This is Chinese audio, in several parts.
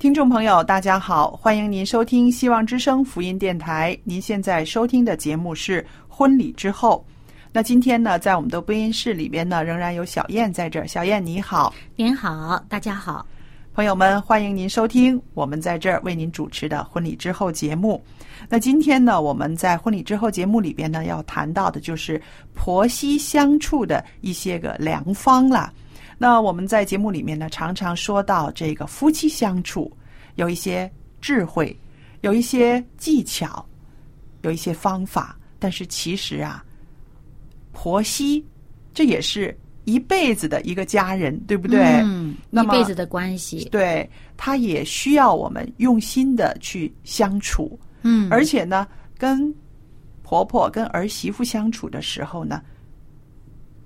听众朋友，大家好，欢迎您收听希望之声福音电台。您现在收听的节目是《婚礼之后》。那今天呢，在我们的播音室里边呢，仍然有小燕在这儿。小燕，你好，您好，大家好，朋友们，欢迎您收听我们在这儿为您主持的《婚礼之后》节目。那今天呢，我们在《婚礼之后》节目里边呢，要谈到的就是婆媳相处的一些个良方了。那我们在节目里面呢，常常说到这个夫妻相处有一些智慧，有一些技巧，有一些方法。但是其实啊，婆媳这也是一辈子的一个家人，对不对？嗯，一辈子的关系，对，他也需要我们用心的去相处。嗯，而且呢，跟婆婆、跟儿媳妇相处的时候呢。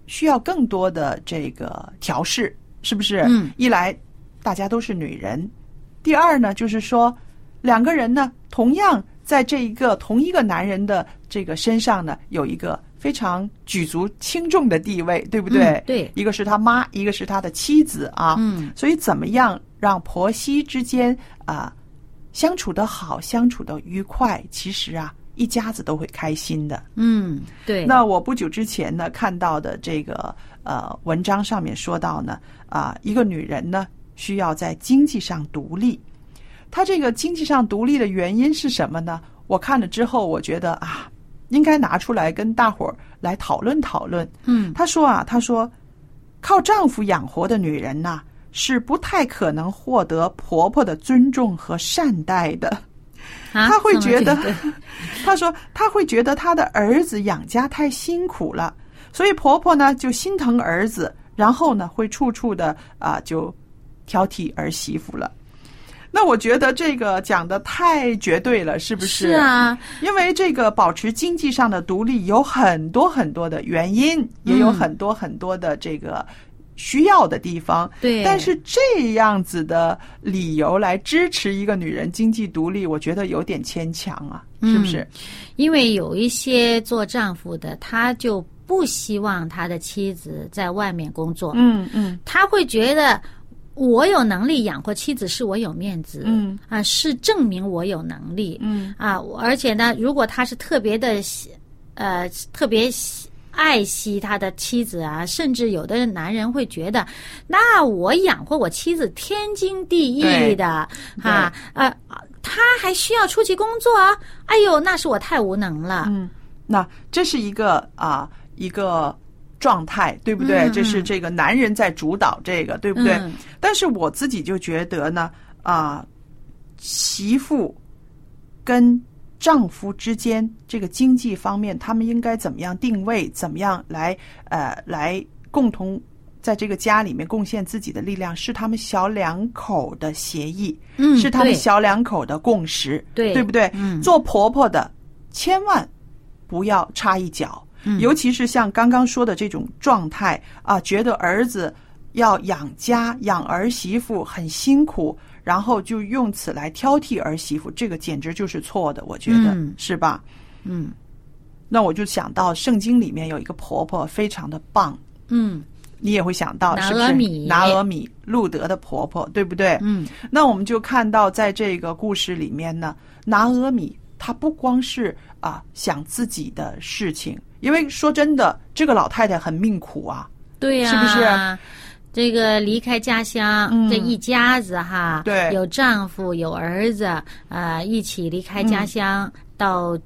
需要更多的这个调试，是不是？嗯，一来大家都是女人，第二呢，就是说两个人呢，同样在这一个同一个男人的这个身上呢，有一个非常举足轻重的地位，对不对？对，一个是他妈，一个是他的妻子啊。嗯，所以怎么样让婆媳之间啊相处的好，相处的愉快？其实啊。一家子都会开心的。嗯，对。那我不久之前呢看到的这个呃文章上面说到呢啊，一个女人呢需要在经济上独立。她这个经济上独立的原因是什么呢？我看了之后，我觉得啊，应该拿出来跟大伙儿来讨论讨论。嗯，她说啊，她说靠丈夫养活的女人呐，是不太可能获得婆婆的尊重和善待的。他会觉得，他说他会觉得他的儿子养家太辛苦了，所以婆婆呢就心疼儿子，然后呢会处处的啊就挑剔儿媳妇了。那我觉得这个讲的太绝对了，是不是？是啊，因为这个保持经济上的独立有很多很多的原因，也有很多很多的这个。需要的地方，对，但是这样子的理由来支持一个女人经济独立，我觉得有点牵强啊，是不是？因为有一些做丈夫的，他就不希望他的妻子在外面工作，嗯嗯，他会觉得我有能力养活妻子，是我有面子，嗯。啊，是证明我有能力，嗯。啊，而且呢，如果他是特别的，呃，特别。爱惜他的妻子啊，甚至有的男人会觉得，那我养活我妻子天经地义的哈，呃，他还需要出去工作啊？哎呦，那是我太无能了。嗯，那这是一个啊一个状态，对不对？这是这个男人在主导这个，对不对？但是我自己就觉得呢，啊，媳妇跟。丈夫之间这个经济方面，他们应该怎么样定位？怎么样来呃来共同在这个家里面贡献自己的力量？是他们小两口的协议，嗯，是他们小两口的共识，对对不对？嗯，做婆婆的千万不要插一脚，尤其是像刚刚说的这种状态啊，觉得儿子要养家养儿媳妇很辛苦，然后就用此来挑剔儿媳妇，这个简直就是错的，我觉得、嗯。是吧？嗯。那我就想到圣经里面有一个婆婆非常的棒，嗯。你也会想到是不是？拿俄米。路德的婆婆，对不对？嗯。那我们就看到，在这个故事里面呢，拿俄米她不光是啊想自己的事情，因为说真的，这个老太太很命苦啊，对呀、是不是？这个离开家乡，嗯。这一家子哈，对。有丈夫有儿子，呃，一起离开家乡，到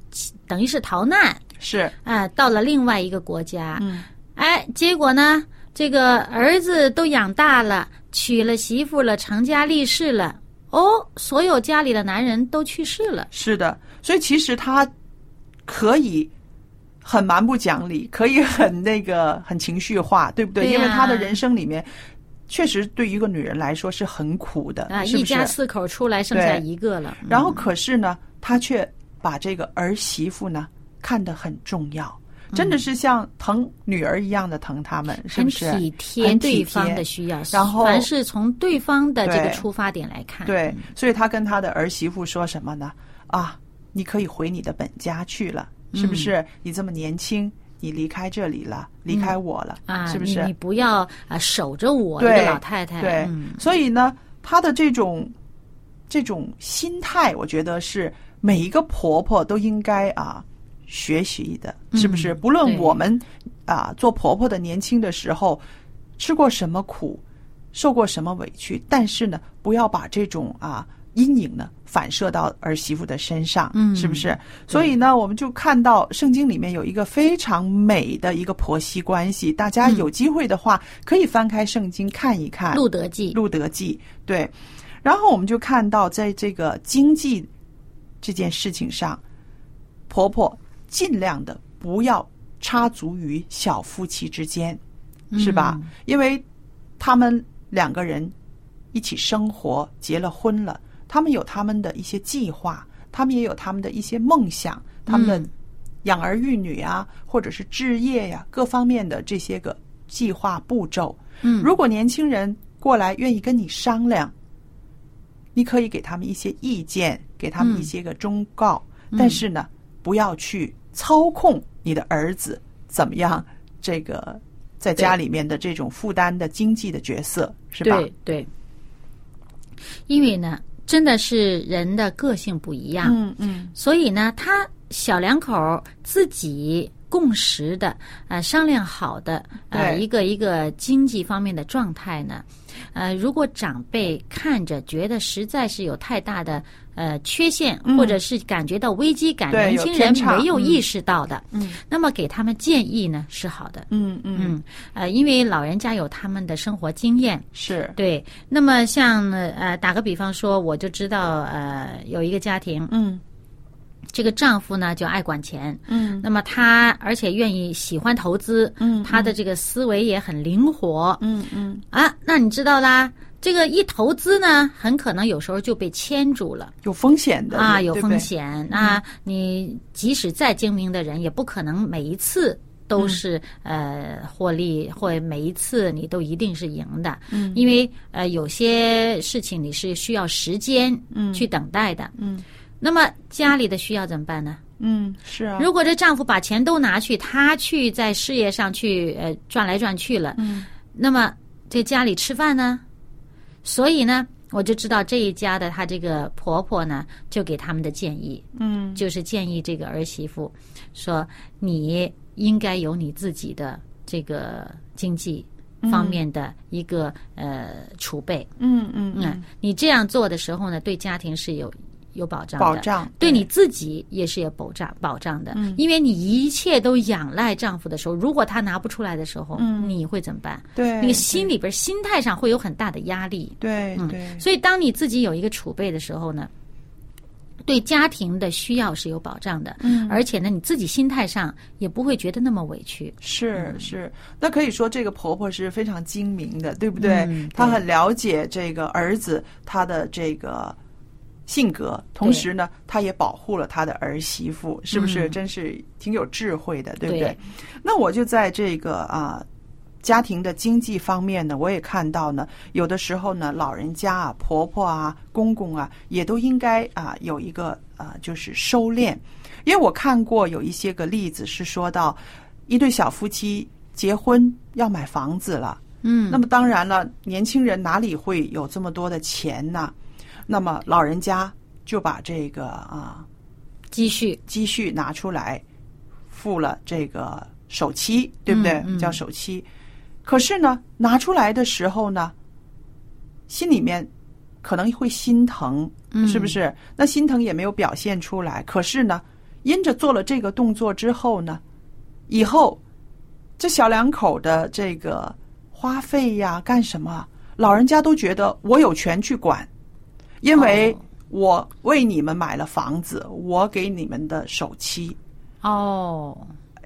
等于是逃难，是，啊、到了另外一个国家，嗯。哎，结果呢，这个儿子都养大了，娶了媳妇了，成家立室了，哦，所有家里的男人都去世了，是的，所以其实他可以很蛮不讲理，可以很那个很情绪化，对不对？因为他的人生里面。确实，对于一个女人来说是很苦的，啊，是不是？一家四口出来，剩下一个了，然后可是呢，她却把这个儿媳妇呢看得很重要，真的是像疼女儿一样的疼他们，是很不是？体贴对方的需要，然后凡是从对方的这个出发点来看，对，所以他跟他的儿媳妇说什么呢？啊，你可以回你的本家去了，是不是？你这么年轻，你离开这里了，离开我了，啊，是不是？你你不要啊守着我一对个老太太，对，嗯所以呢，她的这种这种心态，我觉得是每一个婆婆都应该啊学习的，是不是？嗯不论我们啊做婆婆的年轻的时候吃过什么苦，受过什么委屈，但是呢，不要把这种啊阴影呢反射到儿媳妇的身上，嗯是不是？所以呢，我们就看到圣经里面有一个非常美的一个婆媳关系，大家有机会的话，可以翻开圣经看一看。路德记，路德记，对。然后我们就看到，在这个经济这件事情上，婆婆尽量的不要插足于小夫妻之间，是吧？因为他们两个人一起生活，结了婚了，他们有他们的一些计划，他们也有他们的一些梦想，他们的嗯养儿育女啊，或者是置业呀、各方面的这些个计划步骤。嗯如果年轻人过来愿意跟你商量，你可以给他们一些意见，给他们一些个忠告，但是呢，不要去操控你的儿子怎么样这个在家里面的这种负担的经济的角色，是吧？对对，因为呢，真的是人的个性不一样，嗯嗯。所以呢，他小两口自己共识的，呃，商量好的，呃，一个一个经济方面的状态呢，呃，如果长辈看着觉得实在是有太大的呃缺陷，嗯。或者是感觉到危机感，年轻人没有意识到的，嗯。那么给他们建议呢是好的。嗯嗯，嗯，呃，因为老人家有他们的生活经验，是，对。那么像呃，打个比方说，我就知道呃，有一个家庭，嗯这个丈夫呢就爱管钱，嗯。那么他而且愿意喜欢投资，嗯他的这个思维也很灵活。嗯嗯，啊。那你知道啦，这个一投资呢，很可能有时候就被牵住了。有风险的啊，有风险。那你即使再精明的人，也不可能每一次。都是呃获利，或每一次你都一定是赢的，嗯。因为呃有些事情你是需要时间嗯。去等待的。嗯那么家里的需要怎么办呢？嗯是啊，如果这丈夫把钱都拿去，他去在事业上去呃转来转去了，嗯。那么这家里吃饭呢？所以呢，我就知道这一家的她这个婆婆呢，就给他们的建议，嗯。就是建议这个儿媳妇说，你应该有你自己的这个经济方面的一个、呃储备，嗯嗯嗯。嗯，，你这样做的时候呢，对家庭是有有保障的，保障对你自己也是有保障保障的，嗯。因为你一切都仰赖丈夫的时候，如果他拿不出来的时候，嗯。你会怎么办？对那个心里边心态上会有很大的压力。嗯对。对，所以当你自己有一个储备的时候呢，对家庭的需要是有保障的，嗯。而且呢，你自己心态上也不会觉得那么委屈。是是，那可以说这个婆婆是非常精明的，对不对？嗯她很了解这个儿子他的这个性格，同时呢，他也保护了他的儿媳妇，是不是？嗯真是挺有智慧的，对不对？对那我就在这个啊。家庭的经济方面呢，我也看到呢，有的时候呢，老人家啊、婆婆啊、公公啊，也都应该啊有一个啊，就是收敛。因为我看过有一些个例子是说到一对小夫妻结婚要买房子了，嗯，那么当然了，年轻人哪里会有这么多的钱呢？那么老人家就把这个啊积蓄，积蓄拿出来付了这个首期，对不对？嗯嗯叫首期。可是呢，拿出来的时候呢，心里面可能会心疼，嗯是不是？那心疼也没有表现出来。可是呢，因着做了这个动作之后呢，以后这小两口的这个花费呀，干什么？老人家都觉得我有权去管，因为哦。我为你们买了房子，我给你们的首期，哦，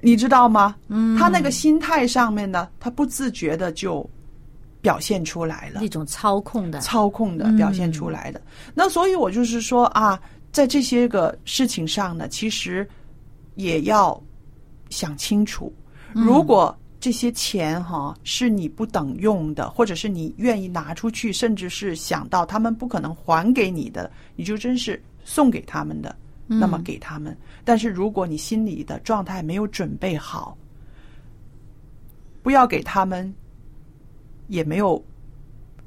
你知道吗？嗯，他那个心态上面呢，他不自觉的就表现出来了。一，种操控的，操控的嗯。表现出来的。那所以我就是说啊，在这些个事情上呢，其实也要想清楚，嗯。如果这些钱哈是你不等用的，或者是你愿意拿出去，甚至是想到他们不可能还给你的，你就真是送给他们的，嗯那么给他们。但是如果你心里的状态没有准备好，不要给他们，也没有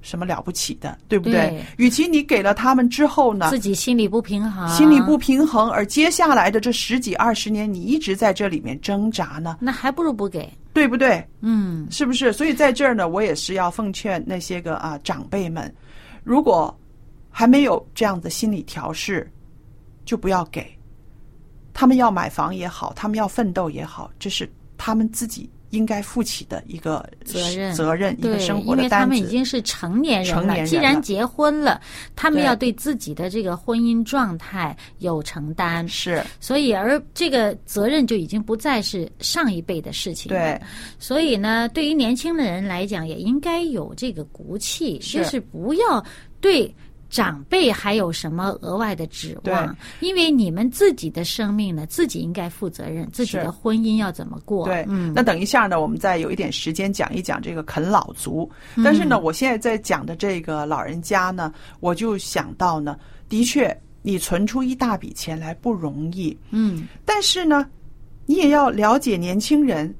什么了不起的，对不对？对与其你给了他们之后呢，自己心里不平衡，心里不，平衡，而接下来的这十几二十年，你一直在这里面挣扎呢，那还不如不给，对不对？嗯是不是？所以在这儿呢，我也是要奉劝那些个啊长辈们，如果还没有这样的心理调试，就不要给。他们要买房也好，他们要奋斗也好，这是他们自己应该负起的一个责任责任，一个对，生活因为他的担子。们已经是成年人了，成年人了既然结婚了，他们要对自己的这个婚姻状态有承担，是所以而这个责任就已经不再是上一辈的事情了。对，所以呢，对于年轻的人来讲，也应该有这个骨气，是就是不要对。长辈还有什么额外的指望？因为你们自己的生命呢，自己应该负责任，自己的婚姻要怎么过？对，嗯，那等一下呢，我们再有一点时间讲一讲这个啃老族。嗯。但是呢，我现在在讲的这个老人家呢，我就想到呢，的确，你存出一大笔钱来不容易，嗯，但是呢，你也要了解年轻人，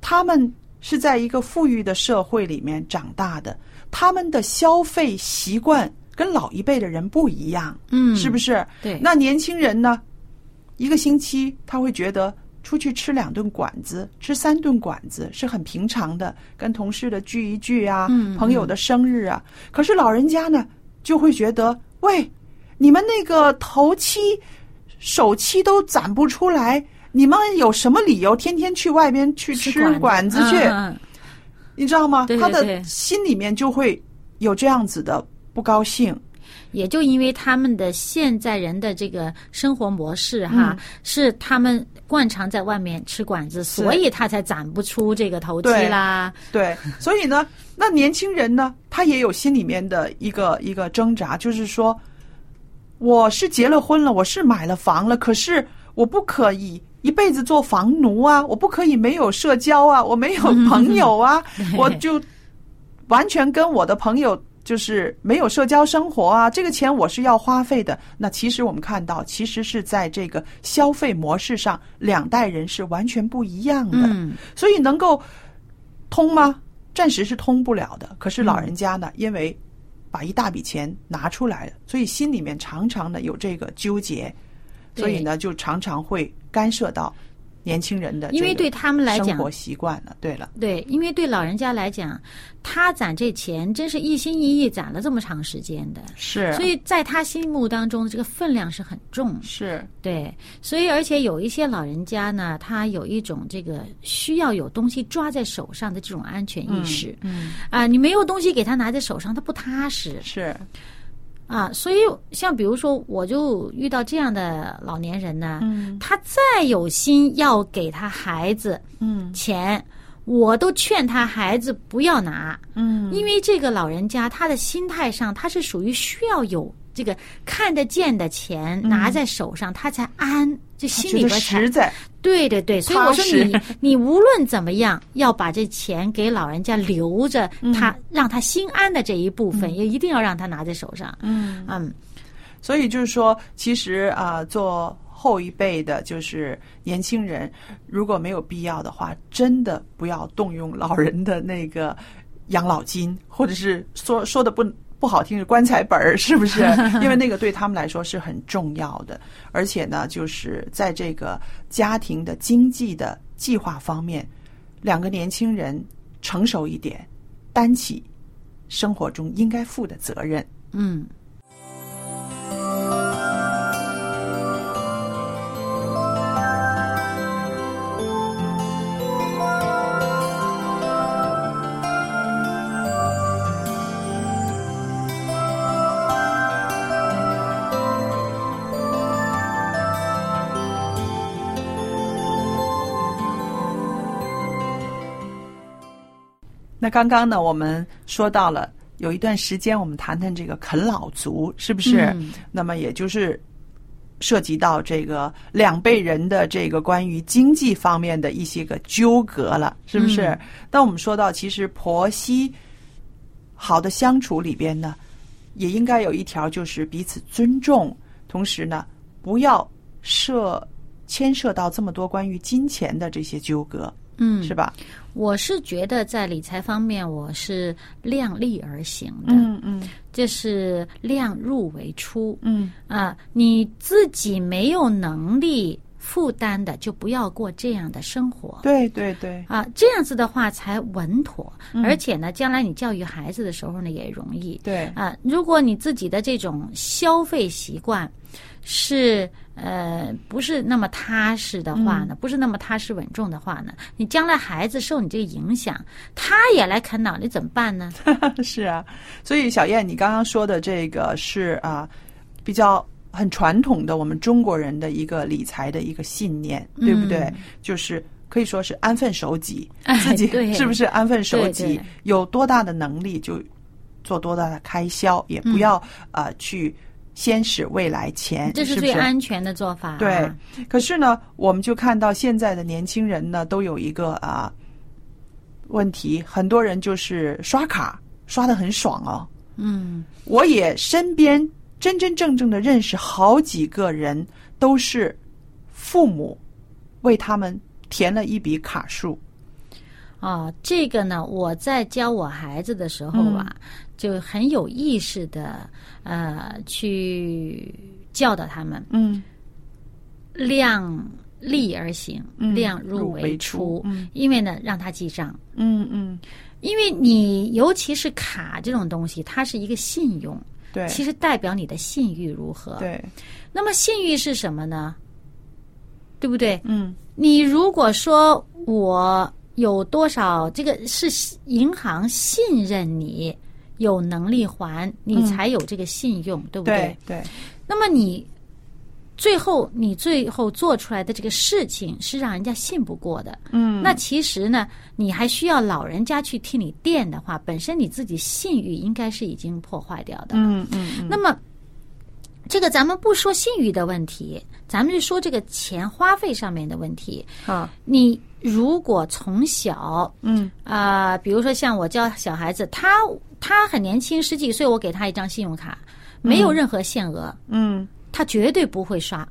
他们是在一个富裕的社会里面长大的，他们的消费习惯跟老一辈的人不一样，嗯是不是？对那年轻人呢，一个星期他会觉得出去吃两顿馆子、吃三顿馆子是很平常的，跟同事的聚一聚啊，嗯朋友的生日啊。可是老人家呢，就会觉得，喂，你们那个头期、首期都攒不出来，你们有什么理由天天去外边去吃馆子去？你知道吗？他对对对的心里面就会有这样子的不高兴。也就因为他们的现在人的这个生活模式哈，嗯是他们惯常在外面吃馆子，所以他才攒不出这个头期对啦。对，所以呢，那年轻人呢，他也有心里面的一个一个挣扎，就是说，我是结了婚了，我是买了房了，可是我不可以一辈子做房奴啊，我不可以没有社交啊，我没有 朋友啊，我就完全跟我的朋友。就是没有社交生活啊，这个钱我是要花费的。那其实我们看到，其实是在这个消费模式上，两代人是完全不一样的。嗯，所以能够通吗？暂时是通不了的。可是老人家呢，因为把一大笔钱拿出来了，所以心里面常常呢有这个纠结，所以呢就常常会干涉到年轻人的因为对他们来讲生活习惯了。对了，对，因为对老人家来讲，他攒这钱真是一心一意攒了这么长时间的，是，所以在他心目当中，这个分量是很重。是对，所以而且有一些老人家呢，他有一种这个需要有东西抓在手上的这种安全意识。嗯，啊，你没有东西给他拿在手上，他不踏实是啊。所以像比如说，我就遇到这样的老年人呢，嗯他再有心要给他孩子嗯钱，我都劝他孩子不要拿，嗯因为这个老人家他的心态上，他是属于需要有。这个看得见的钱拿在手上，他才安，就心里边实在，对对对，所以我说你你无论怎么样，要把这钱给老人家留着，他让他心安的这一部分，也一定要让他拿在手上。嗯嗯所以就是说，其实啊、做后一辈的，就是年轻人，如果没有必要的话，真的不要动用老人的那个养老金，或者是说说的不不好听是棺材本儿，是不是？因为那个对他们来说是很重要的，而且呢，就是在这个家庭的经济的计划方面，两个年轻人成熟一点，担起生活中应该负的责任。嗯。那刚刚呢，我们说到了有一段时间，我们谈谈这个啃老族，是不是？嗯那么也就是涉及到这个两辈人的这个关于经济方面的一些个纠葛了，是不是？嗯当我们说到其实婆媳好的相处里边呢，也应该有一条就是彼此尊重，同时呢，不要涉牵涉到这么多关于金钱的这些纠葛，嗯，是吧？我是觉得在理财方面，我是量力而行的，嗯嗯。就是量入为出。嗯。啊、你自己没有能力负担的，就不要过这样的生活。对对对，啊，这样子的话才稳妥，而且呢，将来你教育孩子的时候呢也容易。对。啊，如果你自己的这种消费习惯是呃不是那么踏实的话呢，不是那么踏实稳重的话呢，你将来孩子受你这个影响，他也来啃老，你怎么办呢？是啊，所以小燕，你刚刚说的这个是啊，比较很传统的我们中国人的一个理财的一个信念，对不对？就是可以说是安分守己，哎自己是不是安分守己？对对有多大的能力就做多大的开销，也不要、呃去先使未来钱，这是？最安全的做法、啊。对，可是呢，我们就看到现在的年轻人呢，都有一个啊问题，很多人就是刷卡刷的很爽哦。嗯我也身边真真正正的认识好几个人，都是父母为他们填了一笔卡数。哦，这个呢，我在教我孩子的时候啊，就很有意识的呃去教导他们嗯量力而行，嗯量入入为出。嗯因为呢，让他记账，嗯嗯，因为你尤其是卡这种东西，它是一个信用，对，其实代表你的信誉如何。对，那么信誉是什么呢？对不对？嗯你如果说我有多少，这个是银行信任你，有能力还，你才有这个信用，对不对？对，那么你最后你最后做出来的这个事情是让人家信不过的。嗯，那其实呢，你还需要老人家去替你垫的话，本身你自己信誉应该是已经破坏掉的。嗯嗯嗯，那么，这个咱们不说信誉的问题，咱们就说这个钱花费上面的问题。好，你如果从小嗯。啊、比如说像我教小孩子，他他很年轻，十几岁，我给他一张信用卡，没有任何限额，嗯。他绝对不会刷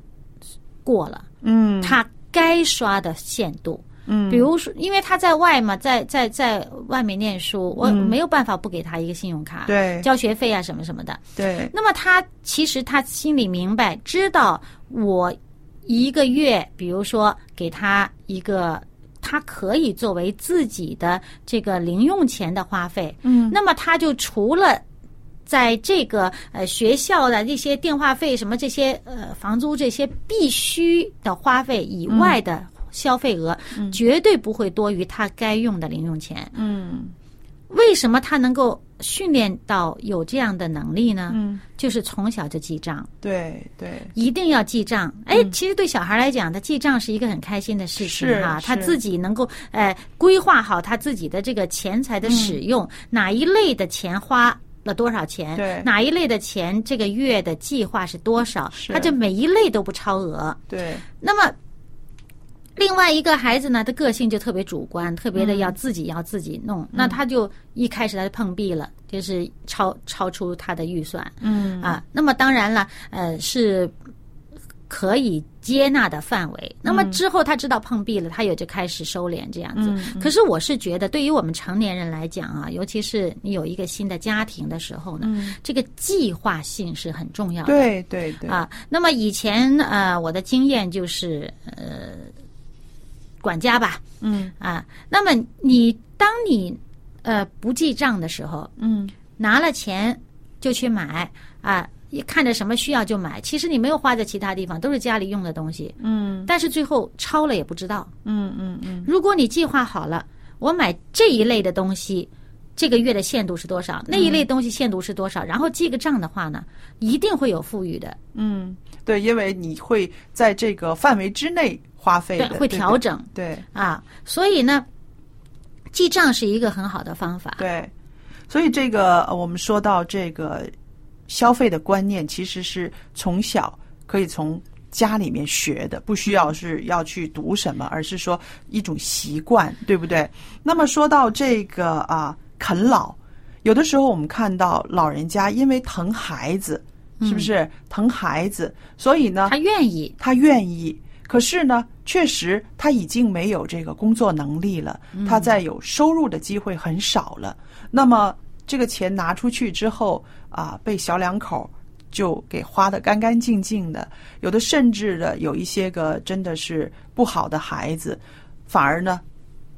过了嗯。他该刷的限度。嗯，比如说，因为他在外嘛，在在在外面念书，我嗯。没有办法不给他一个信用卡，对。交学费啊什么什么的。对，那么他其实他心里明白，知道我一个月，比如说给他一个，他可以作为自己的这个零用钱的花费。嗯那么他就除了在这个呃学校的这些电话费、什么这些呃房租这些必须的花费以外的消费额，绝对不会多于他该用的零用钱。嗯为什么他能够训练到有这样的能力呢？嗯，就是从小就记账，对对，一定要记账。哎，其实对小孩来讲，他记账是一个很开心的事情是哈。是他自己能够呃规划好他自己的这个钱财的使用，哪一类的钱花了多少钱，对哪一类的钱这个月的计划是多少，是他就每一类都不超额。对，那么。另外一个孩子呢，他个性就特别主观，特别的要自己要自己弄，那他就一开始他就碰壁了，就是超超出他的预算，嗯。啊，那么当然了，呃，是可以接纳的范围。那么之后他知道碰壁了，他也就开始收敛这样子。可是我是觉得，对于我们成年人来讲啊，尤其是你有一个新的家庭的时候呢，这个计划性是很重要的。对对对，啊，那么以前呃，我的经验就是呃，管家吧，嗯。啊，那么你当你呃不记账的时候，嗯。拿了钱就去买啊，一看着什么需要就买，其实你没有花在其他地方，都是家里用的东西，嗯。但是最后超了也不知道。嗯嗯嗯，如果你计划好了，我买这一类的东西。这个月的限度是多少？那一类东西限度是多少？然后记个账的话呢，一定会有富裕的，嗯，对，因为你会在这个范围之内花费的，，会调整对啊。所以呢，记账是一个很好的方法。对，所以这个呃我们说到这个消费的观念，其实是从小可以从家里面学的，不需要是要去读什么，而是说一种习惯，对不对？那么说到这个啊，啃老，有的时候我们看到老人家因为疼孩子，是不是疼孩子，所以呢，他愿意，他愿意，可是呢，确实他已经没有这个工作能力了，他在有收入的机会很少了。那么这个钱拿出去之后啊，被小两口就给花得干干净净的，有的甚至的有一些个真的是不好的孩子，反而呢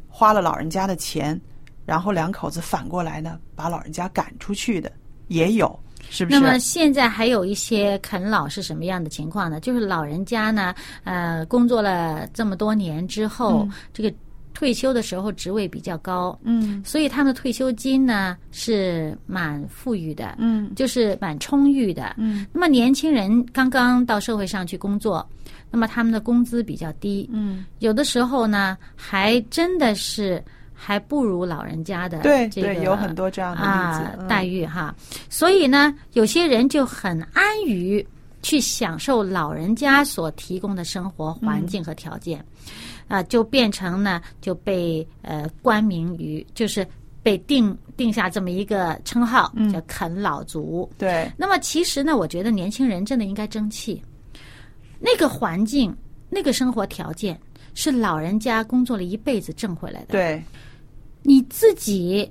花了老人家的钱，然后两口子反过来呢把老人家赶出去的也有，是不是？那么现在还有一些啃老是什么样的情况呢？就是老人家呢，呃，工作了这么多年之后，这个退休的时候职位比较高，嗯所以他们的退休金呢是蛮富裕的，嗯就是蛮充裕的。嗯那么年轻人刚刚到社会上去工作，那么他们的工资比较低，嗯，有的时候呢还真的是还不如老人家的对这个对，有很多这样的例子待遇哈，所以呢，有些人就很安于去享受老人家所提供的生活环境和条件，啊、就变成呢就被呃冠名于就是被定定下这么一个称号，叫啃老族。对。那么其实呢，我觉得年轻人真的应该争气，那个环境、那个生活条件是老人家工作了一辈子挣回来的。对，你自己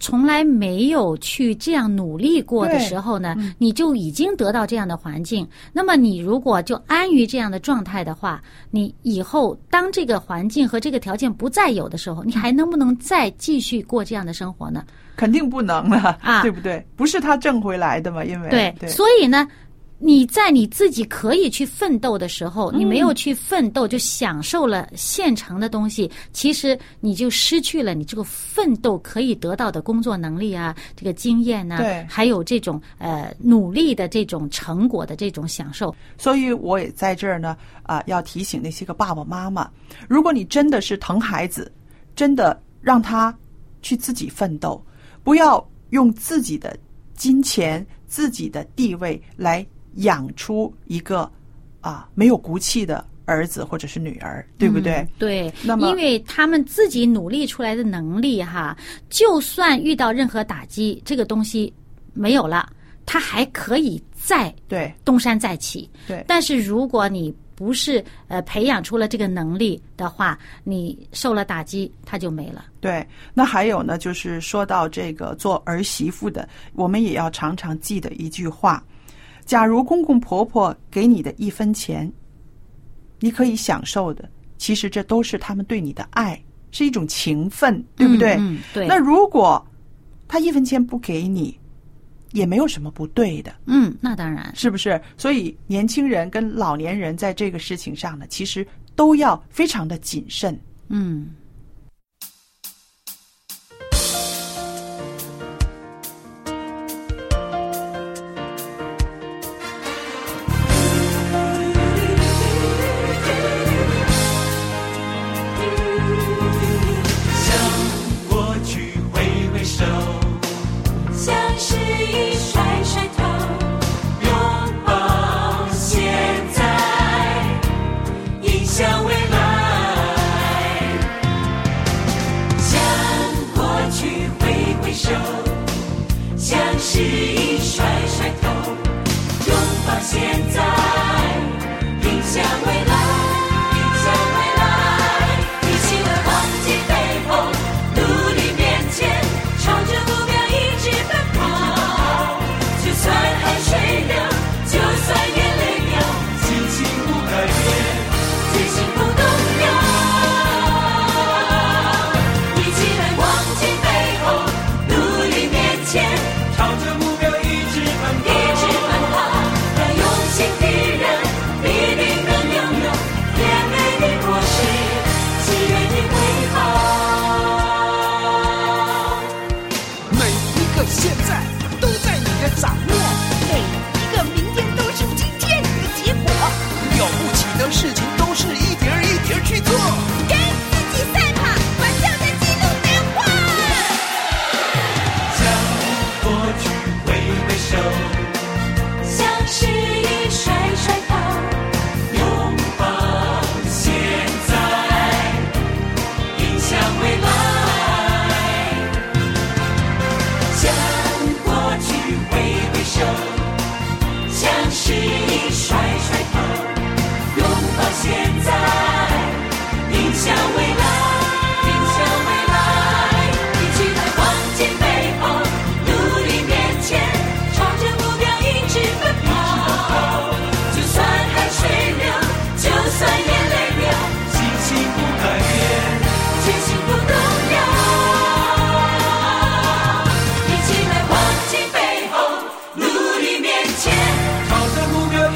从来没有去这样努力过的时候呢，你就已经得到这样的环境。那么你如果就安于这样的状态的话，你以后当这个环境和这个条件不再有的时候，你还能不能再继续过这样的生活呢？肯定不能了，啊对不对？不是他挣回来的嘛，因为对，对所以呢。你在你自己可以去奋斗的时候，你没有去奋斗，就享受了现成的东西，其实你就失去了你这个奋斗可以得到的工作能力啊，这个经验呐、对还有这种呃努力的这种成果的这种享受。所以我也在这儿呢，啊、要提醒那些个爸爸妈妈，如果你真的是疼孩子，真的让他去自己奋斗，不要用自己的金钱、自己的地位来养出一个啊没有骨气的儿子或者是女儿，对不对？嗯对，那么因为他们自己努力出来的能力哈，就算遇到任何打击，这个东西没有了，他还可以再对东山再起。对但是如果你不是呃培养出了这个能力的话，你受了打击，他就没了。对，那还有呢，就是说到这个做儿媳妇的，我们也要常常记得一句话：假如公公婆婆给你的一分钱，你可以享受的，其实这都是他们对你的爱，是一种情分，对不对？嗯，嗯对。那如果他一分钱不给你，也没有什么不对的，嗯，那当然。是不是？所以年轻人跟老年人在这个事情上呢，其实都要非常的谨慎。嗯。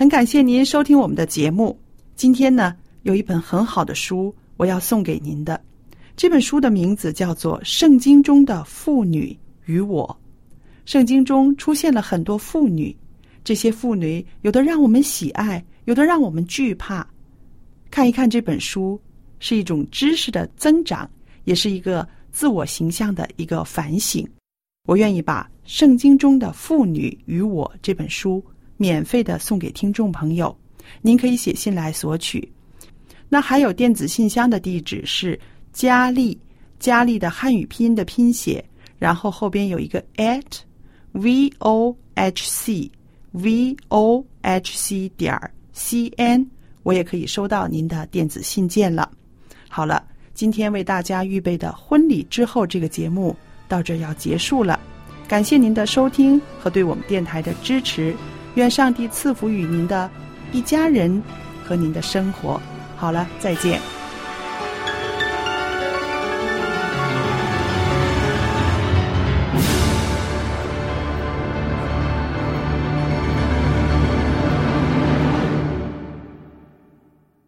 很感谢您收听我们的节目。今天呢，有一本很好的书，我要送给您的。这本书的名字叫做《圣经中的妇女与我》。圣经中出现了很多妇女，这些妇女有的让我们喜爱，有的让我们惧怕。看一看这本书，是一种知识的增长，也是一个自我形象的一个反省。我愿意把《圣经中的妇女与我》这本书免费的送给听众朋友，您可以写信来索取。那还有电子信箱的地址是佳丽，佳丽的汉语拼音的拼写，然后后边有一个 at v o h c v o h c 点儿 c n，我也可以收到您的电子信件了。好了，今天为大家预备的婚礼之后这个节目到这要结束了，感谢您的收听和对我们电台的支持，愿上帝赐福与您的一家人和您的生活。好了，再见。